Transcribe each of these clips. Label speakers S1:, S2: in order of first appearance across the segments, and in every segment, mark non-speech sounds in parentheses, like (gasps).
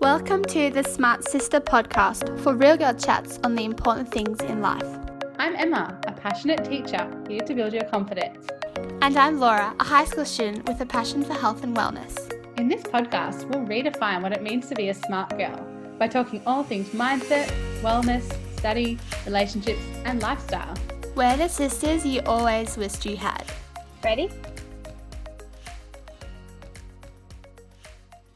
S1: Welcome to the Smart Sister podcast for real girl chats on the important things in life.
S2: I'm Emma, a passionate teacher here to build your confidence.
S1: And I'm Laura, a high school student with a passion for health and wellness.
S2: In this podcast, we'll redefine what it means to be a smart girl by talking all things mindset, wellness, study, relationships, and lifestyle.
S1: We're the sisters you always wished you had.
S2: Ready?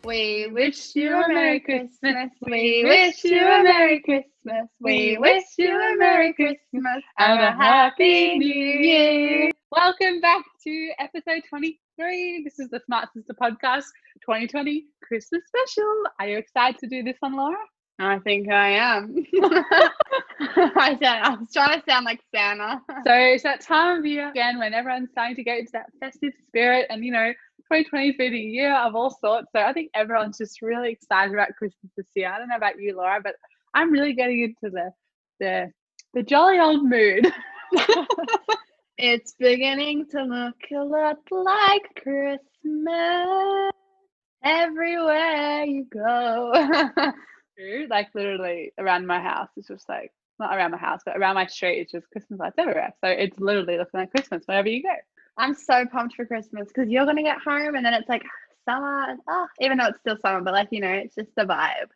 S3: We wish you a Merry Christmas. We wish you a Merry Christmas. We wish you a Merry Christmas and a Happy New Year.
S2: Welcome back to episode 23. This is the Smart Sister Podcast 2020 Christmas special. Are you excited to do this one, Laura?
S3: I think I am. (laughs) (laughs) I said I was trying to sound like Santa.
S2: So it's that time of year again when everyone's starting to get into that festive spirit and you know 2020 has been a year of all sorts. So I think everyone's just really excited about Christmas this year. I don't know about you, Laura, but I'm really getting into the the the jolly old mood. (laughs)
S3: it's beginning to look a lot like Christmas everywhere you go. (laughs)
S2: like literally around my house, it's just like not around my house, but around my street, it's just Christmas lights everywhere. So it's literally looking like Christmas wherever you go.
S3: I'm so pumped for Christmas because you're gonna get home and then it's like summer. Oh, even though it's still summer, but like you know, it's just the vibe.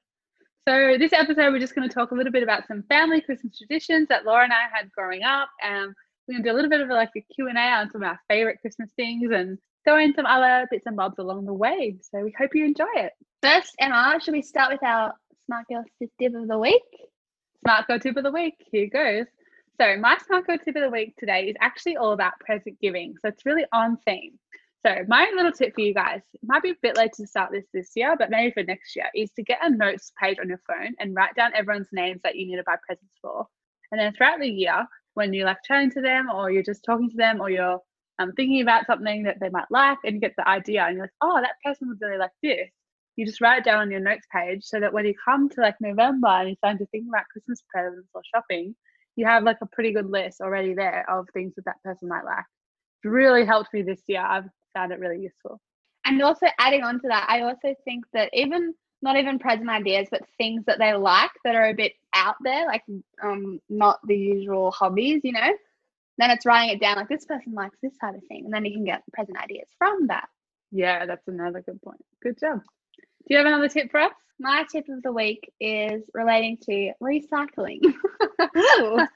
S2: So this episode, we're just going to talk a little bit about some family Christmas traditions that Laura and I had growing up, and we're going to do a little bit of like a Q and A on some of our favorite Christmas things and throw in some other bits and bobs along the way. So we hope you enjoy it.
S3: First, Emma, should we start with our Smart Girl Tip of the Week?
S2: Smart Girl Tip of the Week. Here goes. So, my Girl tip of the week today is actually all about present giving. So, it's really on theme. So, my little tip for you guys, might be a bit late to start this this year, but maybe for next year, is to get a notes page on your phone and write down everyone's names that you need to buy presents for. And then throughout the year, when you're like chatting to them or you're just talking to them or you're um, thinking about something that they might like and you get the idea and you're like, oh, that person would really like this. You just write it down on your notes page so that when you come to like November and you're starting to think about Christmas presents or shopping, you have like a pretty good list already there of things that that person might like. It's really helped me this year. I've found it really useful.
S3: And also adding on to that, I also think that even not even present ideas, but things that they like that are a bit out there, like um not the usual hobbies, you know. Then it's writing it down like this person likes this type of thing, and then you can get present ideas from that.
S2: Yeah, that's another good point. Good job. Do you have another tip for us?
S3: My tip of the week is relating to recycling. (laughs)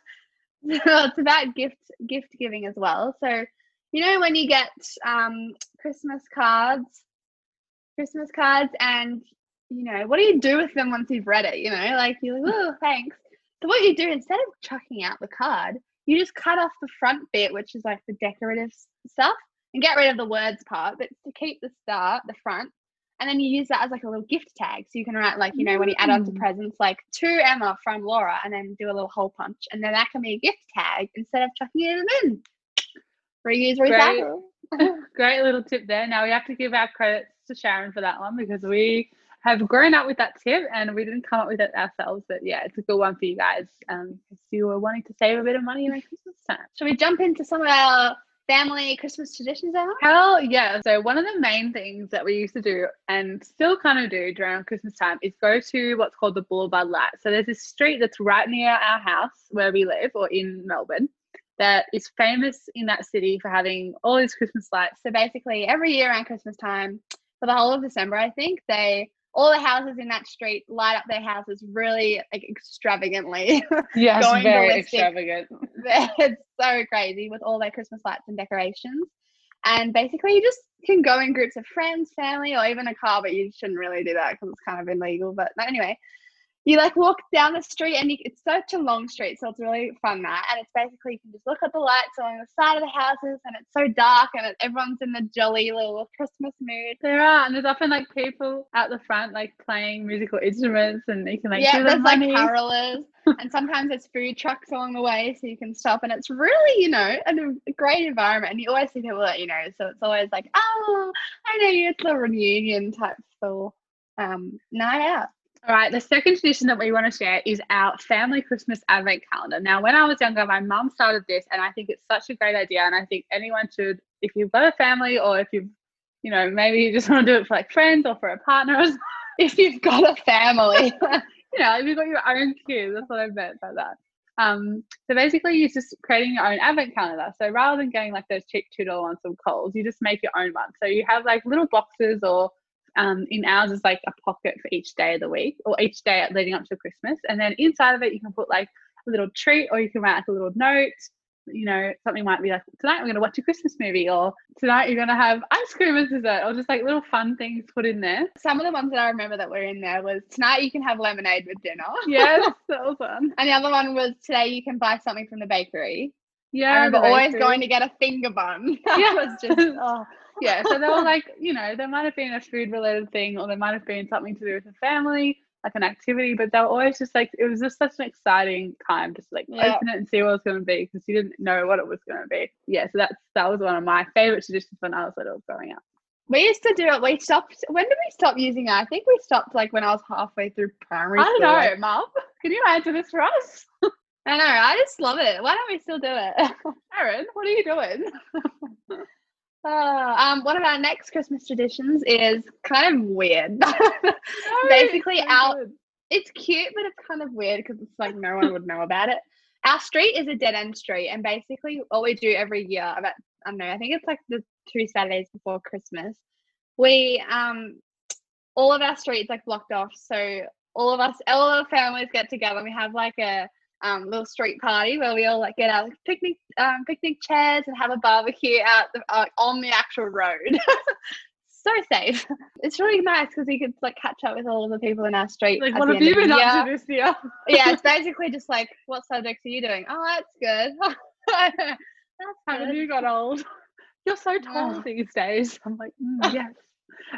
S3: it's about gift gift giving as well. So, you know, when you get um, Christmas cards, Christmas cards, and you know, what do you do with them once you've read it? You know, like you're like, (laughs) oh, thanks. So what you do instead of chucking out the card, you just cut off the front bit, which is like the decorative stuff, and get rid of the words part, but to keep the start, the front, and then you use that as like a little gift tag. So you can write like, you know, when you add on to mm. presents, like to Emma from Laura, and then do a little hole punch. And then that can be a gift tag instead of chucking it in. the bin Reuse, recycle.
S2: Great, (laughs) great little tip there. Now we have to give our credits to Sharon for that one because we have grown up with that tip and we didn't come up with it ourselves. But yeah, it's a good one for you guys. Um, if you were wanting to save a bit of money in Christmas time.
S3: Should we jump into some of our family Christmas traditions ever?
S2: Hell yeah. So one of the main things that we used to do and still kind of do during Christmas time is go to what's called the Boulevard Light. So there's this street that's right near our house where we live or in Melbourne that is famous in that city for having all these Christmas lights.
S3: So basically every year around Christmas time, for the whole of December, I think, they all the houses in that street light up their houses really like extravagantly. (laughs)
S2: Yes, very ballistic. extravagant. (laughs)
S3: It's so crazy with all their Christmas lights and decorations. And basically, you just can go in groups of friends, family, or even a car, but you shouldn't really do that because it's kind of illegal. But anyway, you like walk down the street and you, it's such a long street so it's really fun that and it's basically you can just look at the lights on the side of the houses and it's so dark and it, everyone's in the jolly little christmas mood.
S2: There are and there's often like people out the front like playing musical instruments and you can like
S3: yeah there's
S2: like (laughs)
S3: carolers and sometimes there's food trucks along the way so you can stop and it's really you know a, a great environment. And you always see people that you know so it's always like oh i know you it's a reunion type full um night out
S2: all right, the second tradition that we want to share is our family Christmas advent calendar. Now, when I was younger, my mum started this, and I think it's such a great idea. And I think anyone should, if you've got a family or if you've, you know, maybe you just (laughs) want to do it for like friends or for a partner (laughs)
S3: if you've got a family. (laughs)
S2: you know, if you've got your own kids, that's what I meant by that. Um, so basically, you're just creating your own advent calendar. So rather than getting like those cheap two dollar ones from Coles, you just make your own one. So you have like little boxes, or um, in ours is like a pocket for each day of the week, or each day leading up to Christmas. And then inside of it, you can put like a little treat, or you can write like a little note you know, something might be like, tonight we're going to watch a Christmas movie, or tonight you're going to have ice cream as dessert, or just like little fun things put in there.
S3: Some of the ones that I remember that were in there was tonight you can have lemonade with dinner. (laughs)
S2: Yes, that was fun.
S3: and the other one was today you can buy something from the bakery.
S2: Yeah,
S3: I remember always going to get a finger bun. (laughs) That
S2: Yeah.
S3: was just oh.
S2: Yeah, so they were like, you know, there might have been a food related thing, or there might have been something to do with the family, like an activity, but they were always just like, it was just such an exciting time, just like
S3: Yeah.
S2: open it and see what it was going to be because you didn't know what it was going to be. Yeah, so that's that was one of my favorite traditions when I was little growing up.
S3: We used to do it. We stopped. When did we stop using it? I think we stopped like when I was halfway through primary
S2: I don't
S3: school.
S2: know, Mum. (laughs) Can you answer this for us?
S3: I know. I just love it. Why don't we still do it? (laughs)
S2: Aaron, what are you doing? (laughs)
S3: Uh, um, one of our next Christmas traditions is kind of weird. (laughs) Basically,
S2: So
S3: our
S2: good.
S3: it's cute, but it's kind of weird because it's like no one would know about it. Our street is a dead end street, and basically, what we do every year, about I don't know, I think it's like the two Saturdays before Christmas, we um, all of our streets like blocked off, so all of us, all of our families get together. and We have like a um, little street party where we all like get out like picnic um, picnic chairs and have a barbecue out the, uh, on the actual road. (laughs) so safe. It's really nice because you could like catch up with all of the people in our street.
S2: Like, what have you been up to this year? (laughs)
S3: yeah, it's (laughs) basically just like, what subjects are you doing? Oh, that's good. that's
S2: Haven't
S3: good.
S2: you got old? You're so tall
S3: Oh.
S2: these days. I'm like, mm, yes.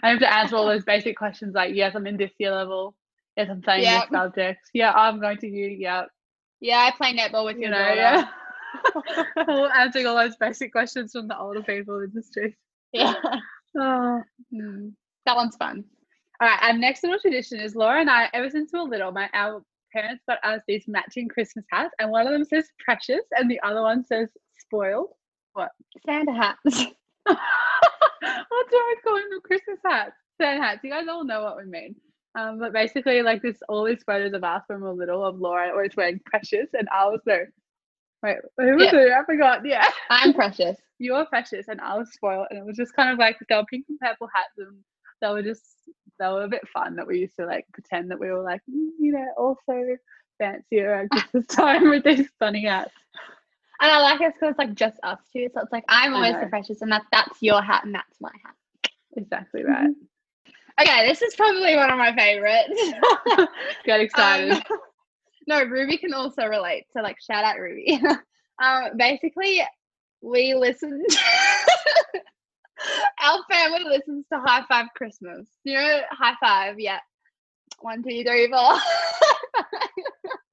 S2: I have to answer all those basic questions like, yes, I'm in this year level. Yes, I'm playing
S3: Yep.
S2: this subject. Yeah, I'm going to uni. Yeah,
S3: Yeah, I play netball with
S2: you
S3: your
S2: know,
S3: daughter.
S2: yeah. All (laughs) answering all those basic questions from the older people in the street.
S3: Yeah. (laughs)
S2: Oh.
S3: Mm, That one's fun.
S2: All right, our next little tradition is Laura and I, ever since we were little, my our parents got us these matching Christmas hats, and one of them says precious and the other one says spoiled. What?
S3: Santa hats. (laughs)
S2: What's wrong with calling them Christmas hats? Santa hats. You guys all know what we mean. Um, but basically, like this, all these photos of us when we were little of Laura always wearing (laughs) precious, and I was no. Wait, who was
S3: Yeah.
S2: it? I forgot. Yeah,
S3: I'm (laughs) precious.
S2: you were precious, and I was spoiled, and it was just kind of like they were pink and purple hats, and they were just they were a bit fun that we used to like pretend that we were like mm, you know also fancy around (laughs) Christmas time with these funny hats.
S3: And I like it because it's like just us two. So it's like I'm always the precious, and that that's your hat and that's my hat.
S2: Exactly right.
S3: Okay, this is probably one of my favorites. (laughs)
S2: Get excited.
S3: Um, (laughs) no, Ruby can also relate. So like shout out Ruby. (laughs) um basically we listen our family listens to Hi-5 Christmas. You know Hi-5, yeah. One, two, three, four.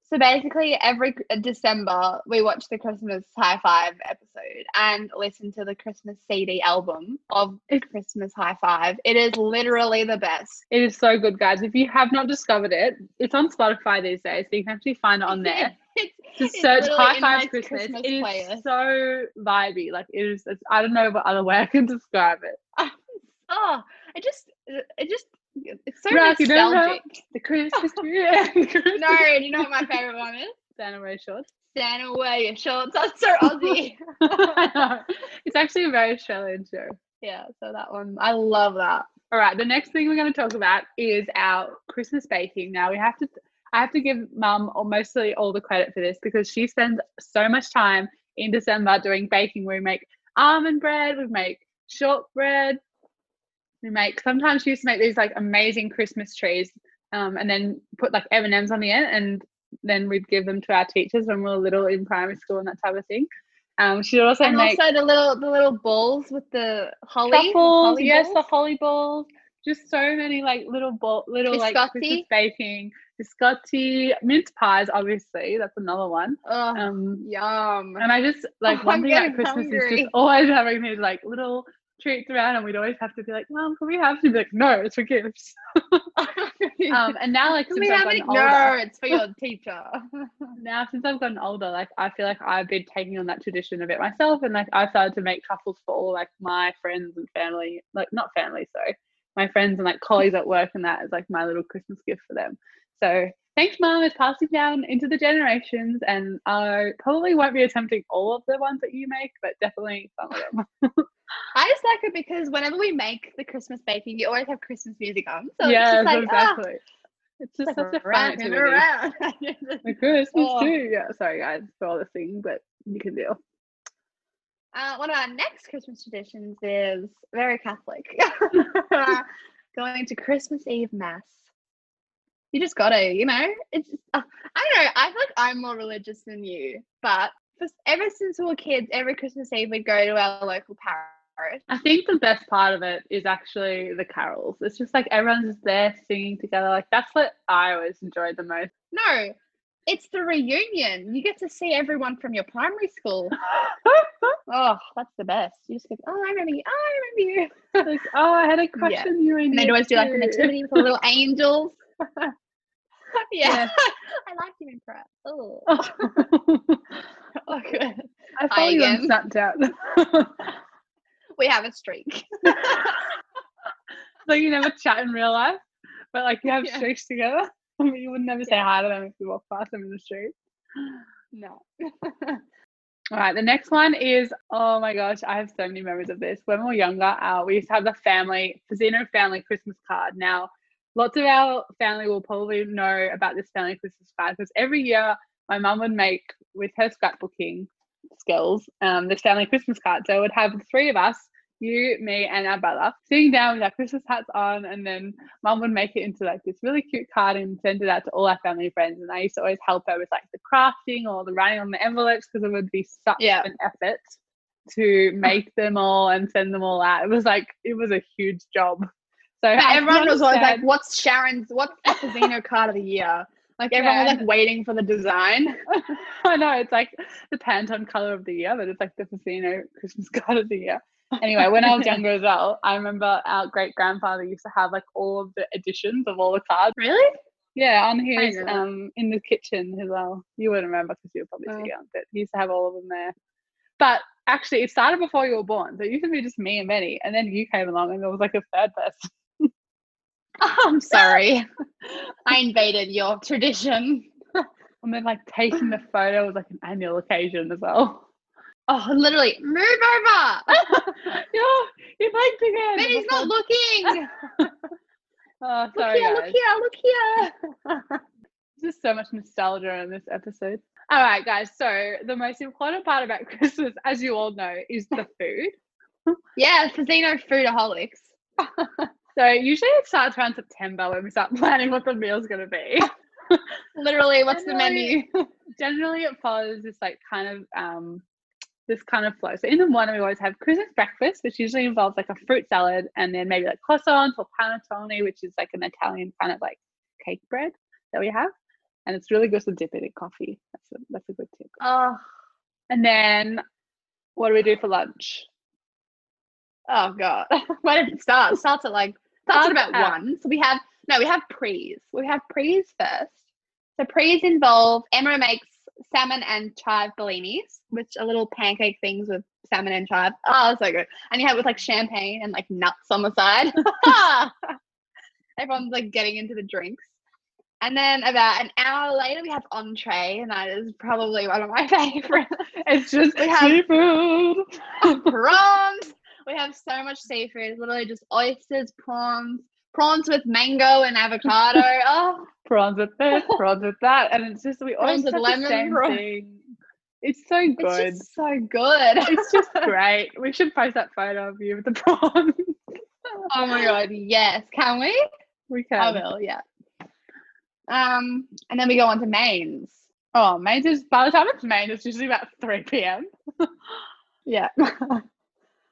S3: So basically every uh, December we watch the Christmas Hi-5 episode and listen to the Christmas CD album of Christmas Hi-5. It is literally the best.
S2: It is so good, guys. If you have not discovered it, it's on Spotify these days, so you can actually find it on there. (laughs)
S3: It's,
S2: Just
S3: it's
S2: search
S3: Hi-5
S2: Christmas.
S3: Christmas
S2: It is
S3: playlist.
S2: so vibey. Like it is. It's, I don't know what other way (laughs) I can describe it.
S3: oh, (laughs) it just, it just, it's so
S2: Rocky,
S3: nostalgic.
S2: The Christmas (laughs) tree. (laughs) yeah, the Christmas
S3: No, you know what my favorite one is?
S2: Santa wear shorts.
S3: Santa wear your shorts. That's so Aussie.
S2: It's actually a very Australian show.
S3: yeah, so that one, I love that.
S2: All right, the next thing we're going to talk about is our Christmas baking. Now we have to, I have to give Mum or mostly all the credit for this because she spends so much time in December doing baking. We make almond bread, we make shortbread, we make. Sometimes she used to make these like amazing Christmas trees, um, and then put like M and M's on the end, and then we'd give them to our teachers when we were little in primary school and that type of thing. Um, she'd also
S3: And
S2: make
S3: also the little, the little balls with the holly.
S2: truffles,
S3: holly
S2: yes, the holly balls. Just so many like little ball, little like Christmas
S3: Biscotti.
S2: baking, biscotti, mince pies. Obviously, that's another one.
S3: Oh,
S2: Um,
S3: yum.
S2: and I just like
S3: Oh,
S2: one
S3: I'm
S2: thing
S3: at
S2: Christmas is just always having these like little treats around, and we'd always have to be like, "Mom, can we have?" Be like, "No, it's for gifts." (laughs) Um, and now like (laughs) since
S3: we
S2: I've
S3: have
S2: gotten older,
S3: No, it's for (laughs) your teacher.
S2: now since I've gotten older, like I feel like I've been taking on that tradition a bit myself, and like I've started to make truffles for all like my friends and family, like not family, sorry, my friends and like colleagues at work and that is like my little Christmas gift for them. So thanks, mom. It's passing down into the generations, and I probably won't be attempting all of the ones that you make, but definitely some of them.
S3: I just like it because whenever we make the Christmas baking, you always have Christmas music on. So
S2: yeah,
S3: it's just like, ah,
S2: exactly. it's just
S3: like
S2: such a fun activity.
S3: around.
S2: The Christmas
S3: Oh.
S2: too. Yeah, sorry guys for all the singing, but you can deal.
S3: Uh, one of our next Christmas traditions is very Catholic. (laughs) Going to Christmas Eve Mass. You just gotta, you know. It's uh, I don't know. I feel like I'm more religious than you, but ever since we were kids, every Christmas Eve we'd go to our local parish.
S2: I think the best part of it is actually the carols. It's just like everyone's just there singing together. Like that's what I always enjoyed the most.
S3: No, it's the reunion. You get to see everyone from your primary school. (laughs) Oh, that's the best. You just go, oh, I remember you. Oh, I remember you. (laughs)
S2: like, oh, I had a crush
S3: Yeah.
S2: on you,
S3: And they'd always do like the nativity with the little (laughs) angels. yeah.
S2: Yeah.
S3: I like you in prep. Oh,
S2: I
S3: oh, good.
S2: follow you on
S3: again. We have a streak. (laughs)
S2: so you never chat in real life, but like you have
S3: Yeah.
S2: streaks together. (laughs) I mean, you would never say hi to them if you walk past them in the street.
S3: no. (laughs)
S2: All right, the next one is oh my gosh, I have so many memories of this. When we were younger, uh, we used to have the family Fazino family Christmas card. Now, lots of our family will probably know about this family Christmas card because every year my mum would make with her scrapbooking skills um, this family Christmas card. So it would have the three of us, you, me, and our brother, sitting down with our Christmas hats on, and then mum would make it into like this really cute card and send it out to all our family friends. And I used to always help her with like the crafting or the writing on the envelopes because it would be such
S3: Yeah.
S2: an effort to make them all and send them all out. It was like it was a huge job. So
S3: everyone was always like, what's Sharon's, what's the casino card of the year? Like everyone was like waiting for the design. (laughs)
S2: I know it's like the Pantone color of the year, but it's like the Casino Christmas (laughs) card of the year. Anyway, when I was (laughs) younger as well, I remember our great grandfather used to have like all of the editions of all the cards.
S3: Really?
S2: Yeah, on his um in the kitchen as well. You wouldn't remember because you were probably
S3: Oh.
S2: too young, but he used to have all of them there. But actually, it started before you were born. So it used to be just me and Benny, and then you came along, and there was like a third person. (laughs)
S3: I'm sorry. I invaded your tradition. (laughs)
S2: And then like taking the photo was like an annual occasion as well.
S3: Oh, literally, move over. (laughs)
S2: Yo, you blinked again.
S3: Benny's
S2: before-
S3: not looking.
S2: Oh,
S3: Look
S2: sorry,
S3: here,
S2: guys.
S3: look here, look here.
S2: There's just so much nostalgia in this episode. All right, guys. So the most important part about Christmas, as you all know, is the food.
S3: Yeah, Casino Foodaholics.
S2: So usually it starts around September when we start (laughs) planning what the meal's going to be. (laughs)
S3: Literally, (laughs) what's the menu?
S2: Generally, it follows this like kind of um this kind of flow. So in the morning, we always have Christmas breakfast, which usually involves like a fruit salad and then maybe like croissants or panettone, which is like an Italian kind of like cake bread that we have, and it's really good to dip it in coffee. That's a, that's a good tip.
S3: Oh,
S2: And then what do we do for lunch?
S3: oh God. Where did it start? It starts at like at about one. So we have no, we have prees. We have prees first. So prees involve Emma makes salmon and chive bellinis, which are little pancake things with salmon and chive. Oh, so good. And you have it with like champagne and like nuts on the side. (laughs) Everyone's like getting into the drinks. And then about an hour later, we have entree, and that is probably one of my (laughs) favorites.
S2: It's just
S3: We have-
S2: seafood. (laughs)
S3: prawns. We have so much seafood. Literally just oysters, prawns, prawns with mango and avocado. (laughs) Oh,
S2: prawns with this, (laughs) prawns with that, and it's just we always have
S3: lemon,
S2: the same
S3: prawn-
S2: thing. It's so
S3: it's
S2: good.
S3: just so good.
S2: It's just (laughs) great. We should post that photo of you with the prawns.
S3: oh my god, yes. Can we?
S2: We can.
S3: I will. Yeah. Um, and then we go on to mains.
S2: Oh, mains is by the time it's main, it's usually about three p.m.
S3: Yeah.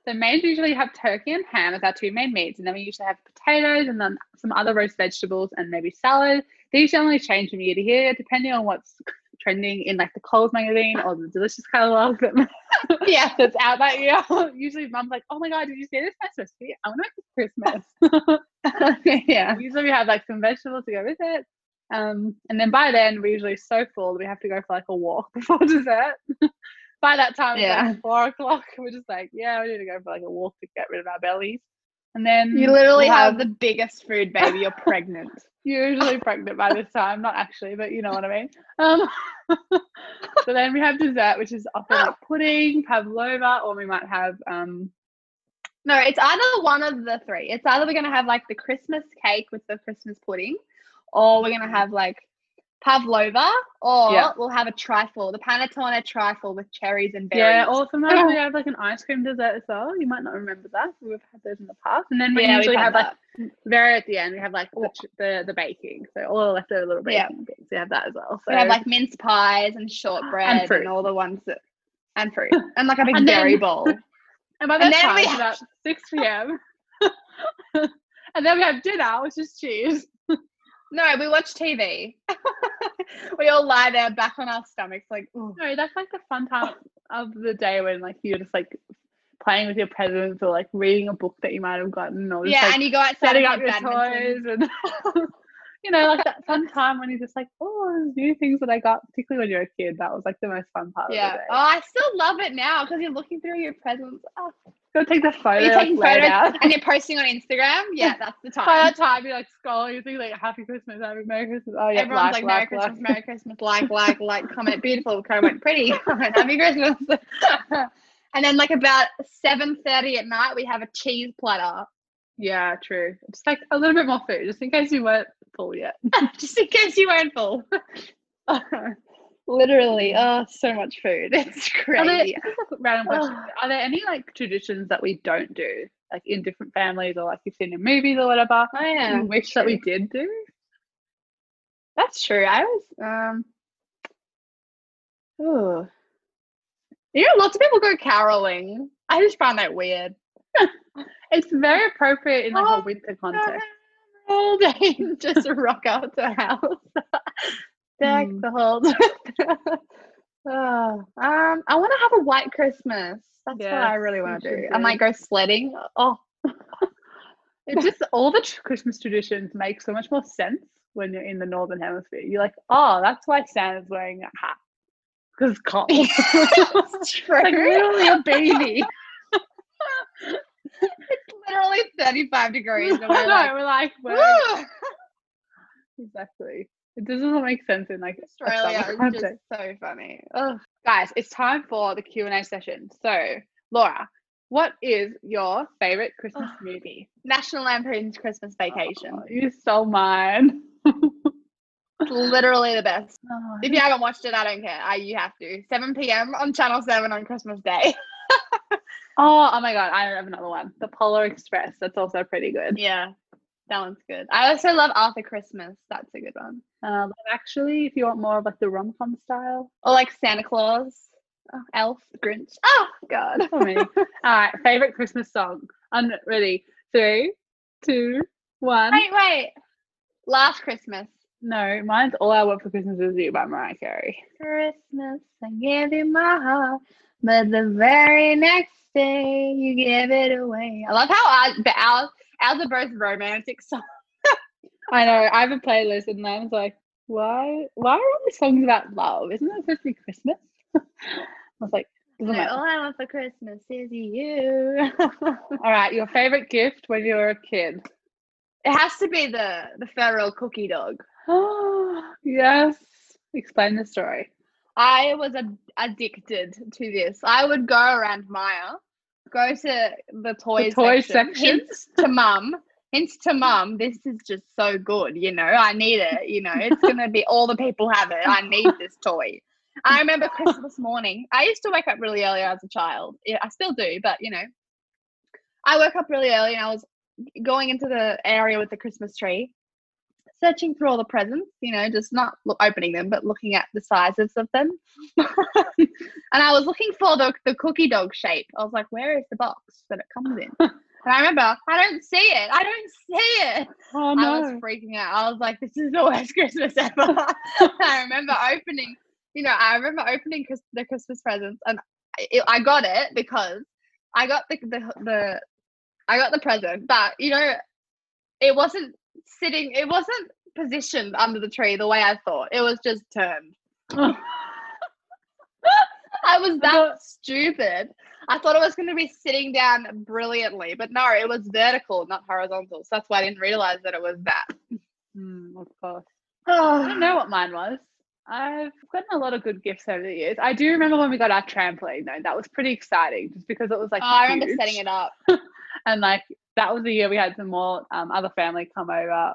S2: So mains usually have turkey and ham as our two main meats, and then we usually have potatoes and then some other roast vegetables and maybe salad. These generally change from year to year depending on what's (laughs) trending in like the Coles magazine or the Delicious catalog that (laughs)
S3: yeah.
S2: that's out that year. (laughs) Usually, mum's like, "Oh my god, did you see this nice recipe? I want to make this Christmas."
S3: yeah.
S2: Usually, we have like some vegetables to go with it, um, and then by then we're usually so full that we have to go for like a walk before dessert. By that time,
S3: Yeah.
S2: like four o'clock. We're just like, "Yeah, we need to go for like a walk to get rid of our bellies." And then
S3: You literally
S2: we'll
S3: have the biggest food baby. You're pregnant. (laughs)
S2: usually pregnant by this time, not actually, but you know what I mean. Um, (laughs) so then we have dessert, which is often like pudding, pavlova, or we might have um,
S3: No, it's either one of the three. It's either we're gonna have like the Christmas cake with the Christmas pudding, or we're gonna have like pavlova, or
S2: Yeah.
S3: we'll have a trifle, the panettone trifle with cherries and berries.
S2: yeah, or sometimes we (laughs) have like an ice cream dessert as well. You might not remember that. We've had those in the past, and then we
S3: Yeah,
S2: usually have like
S3: that.
S2: very at the end we have like the, the the baking, so all the leftover little
S3: Yeah.
S2: baking bits. We have that as well. So
S3: we have like mince pies and shortbread and,
S2: fruit.
S3: all the ones that and fruit and like a (laughs) big
S2: And then-
S3: berry bowl. (laughs)
S2: And by
S3: And
S2: that
S3: then
S2: time,
S3: have-
S2: about 6 p.m. and then we have dinner, which is cheese.
S3: No, we watch TV. (laughs) we all lie there back on our stomachs, like, ooh.
S2: No, that's like the fun time of the day when like you're just like playing with your presents or like reading a book that you might have gotten or
S3: yeah,
S2: like
S3: and you go outside
S2: setting
S3: and
S2: up your
S3: badminton.
S2: toys and (laughs) you know like that fun time when you're just like oh there's new things that I got particularly when you're a kid that was like the most fun part
S3: Yeah.
S2: of the day.
S3: Oh, I still love it now because you're looking through your presents. Oh,
S2: Go take the photo.
S3: you're taking
S2: like,
S3: photos and you're posting on Instagram. Yeah, that's the
S2: By
S3: time.
S2: that time, you're like scrolling, you think like Happy Christmas, Happy Merry Christmas. Oh yeah,
S3: Everyone's
S2: like,
S3: like, Merry
S2: like,
S3: Christmas. Merry Christmas, like, like, like, comment, beautiful, comment, (laughs) pretty, comment, Happy Christmas. and then like about 7.30 at night, we have a cheese platter.
S2: Yeah, true. Just like a little bit more food, just in case you weren't full yet. (laughs)
S3: just in case you weren't full. (laughs) Literally, oh, so much food. (laughs) It's
S2: Are there,
S3: crazy.
S2: this is a random question. (sighs) Are there any like traditions that we don't do, like in different families or like you've seen in movies or whatever? You wish that we did do?
S3: That's true. I was um oh you know lots of people go caroling. I just find that weird.
S2: It's very appropriate in like
S3: Oh,
S2: a winter context.
S3: All (laughs) day just rock out the house. (laughs) Deck
S2: Mm.
S3: the whole Oh, (laughs) um I want to have a white Christmas. That's what I really want to do. I might go sledding. Oh
S2: It's just all the tr- Christmas traditions make so much more sense when you're in the northern hemisphere. You're like, oh, that's why Santa's wearing a hat because it's cold.
S3: it's true.
S2: like literally a baby.
S3: It's (laughs) literally 35 degrees. (laughs) And we're
S2: know,
S3: like,
S2: we're like, (laughs) exactly. It doesn't make sense in like
S3: Australia
S2: context.
S3: just so funny. Ugh.
S2: guys it's time for the q&a session so laura what is your favorite christmas movie
S3: National Lampoon's Christmas Vacation.
S2: Oh, you stole mine
S3: It's literally the best.
S2: Oh,
S3: If you haven't watched it, I don't care. I, you have to. 7 p.m. on Channel 7 on Christmas Day.
S2: Oh, oh my god i have another one the polar express that's also pretty good
S3: yeah, that one's good. I also love Arthur Christmas. That's a good one.
S2: um, actually if you want more of like the rom-com style
S3: Or like Santa Claus, oh, Elf, Grinch. Oh, God.
S2: for me all right favorite christmas song i'm ready three two one
S3: wait, wait. Last Christmas.
S2: no mine's all i want for christmas is you by mariah carey
S3: Christmas, I give you my heart, but the very next day you give it away. I love how ours, but ours, ours are both romantic songs.
S2: I know. I have a playlist, and I was like, "Why? Why are all these songs about love? Isn't that supposed to be Christmas?" (laughs) I was like,
S3: No, all I want for Christmas is you. (laughs)
S2: "All right, your favorite gift when you were a kid?"
S3: it has to be the the FurReal cookie dog.
S2: Oh, (gasps) yes. Explain the story.
S3: I was ad- addicted to this. I would go around Myer, go to the toy,
S2: The toy
S3: section,
S2: section.
S3: hints to mum, hints to mum. This is just so good, you know. I need it. You know, it's (laughs) gonna be all the people have it. I need this toy. I remember Christmas morning. I used to wake up really early as a child. Yeah, I still do, but you know, I woke up really early and I was going into the area with the Christmas tree, searching through all the presents, you know, just not look, opening them, but looking at the sizes of them. (laughs) and I was looking for the, the cookie dog shape. I was like, where is the box that it comes in? (laughs) And I remember, I don't see it. I don't see it.
S2: Oh
S3: I was freaking out. I was like, this is the worst (laughs) Christmas ever. I remember opening, you know, I remember opening the Christmas presents and I, I got it because I got the, the, the, I got the present, but you know, it wasn't sitting, it wasn't positioned under the tree the way I thought. It was just turned. (laughs) I was that stupid. I thought it was going to be sitting down brilliantly, but no, it was vertical, not horizontal. So that's why I didn't realize that it was that.
S2: Mm, of course. (sighs) I don't know what mine was. I've gotten a lot of good gifts over the years. I do remember when we got our trampoline though. That was pretty exciting just because it was like
S3: Oh, I remember setting it up. (laughs)
S2: and like that was the year we had some more um, other family come over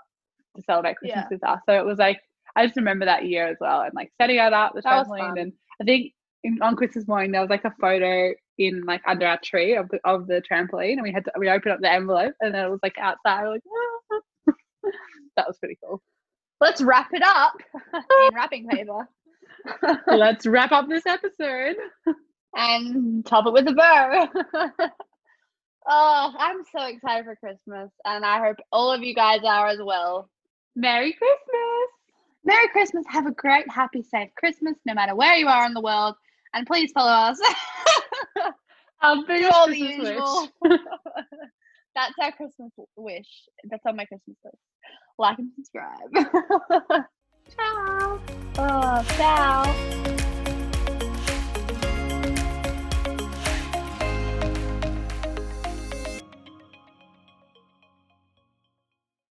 S2: to celebrate Christmas
S3: Yeah.
S2: with us. So it was like I just remember that year as well and like setting it up, the
S3: That
S2: trampoline, and I think in, on Christmas morning there was like a photo in like under our tree of the of the trampoline, and we had to we opened up the envelope and then it was like outside. We're like, "Ah." (laughs) that was pretty cool.
S3: Let's wrap it up (laughs) in wrapping paper (laughs)
S2: Let's wrap up this episode.
S3: and top it with a bow. Oh, I'm so excited for Christmas, and I hope all of you guys are as well.
S2: Merry Christmas.
S3: Merry Christmas. Have a great, happy, safe Christmas, no matter where you are in the world. And please follow us. (laughs)
S2: Our
S3: Do all the usual. (laughs) That's our Christmas wish. That's on my Christmas list. Like and subscribe. (laughs)
S2: Ciao.
S3: oh, ciao.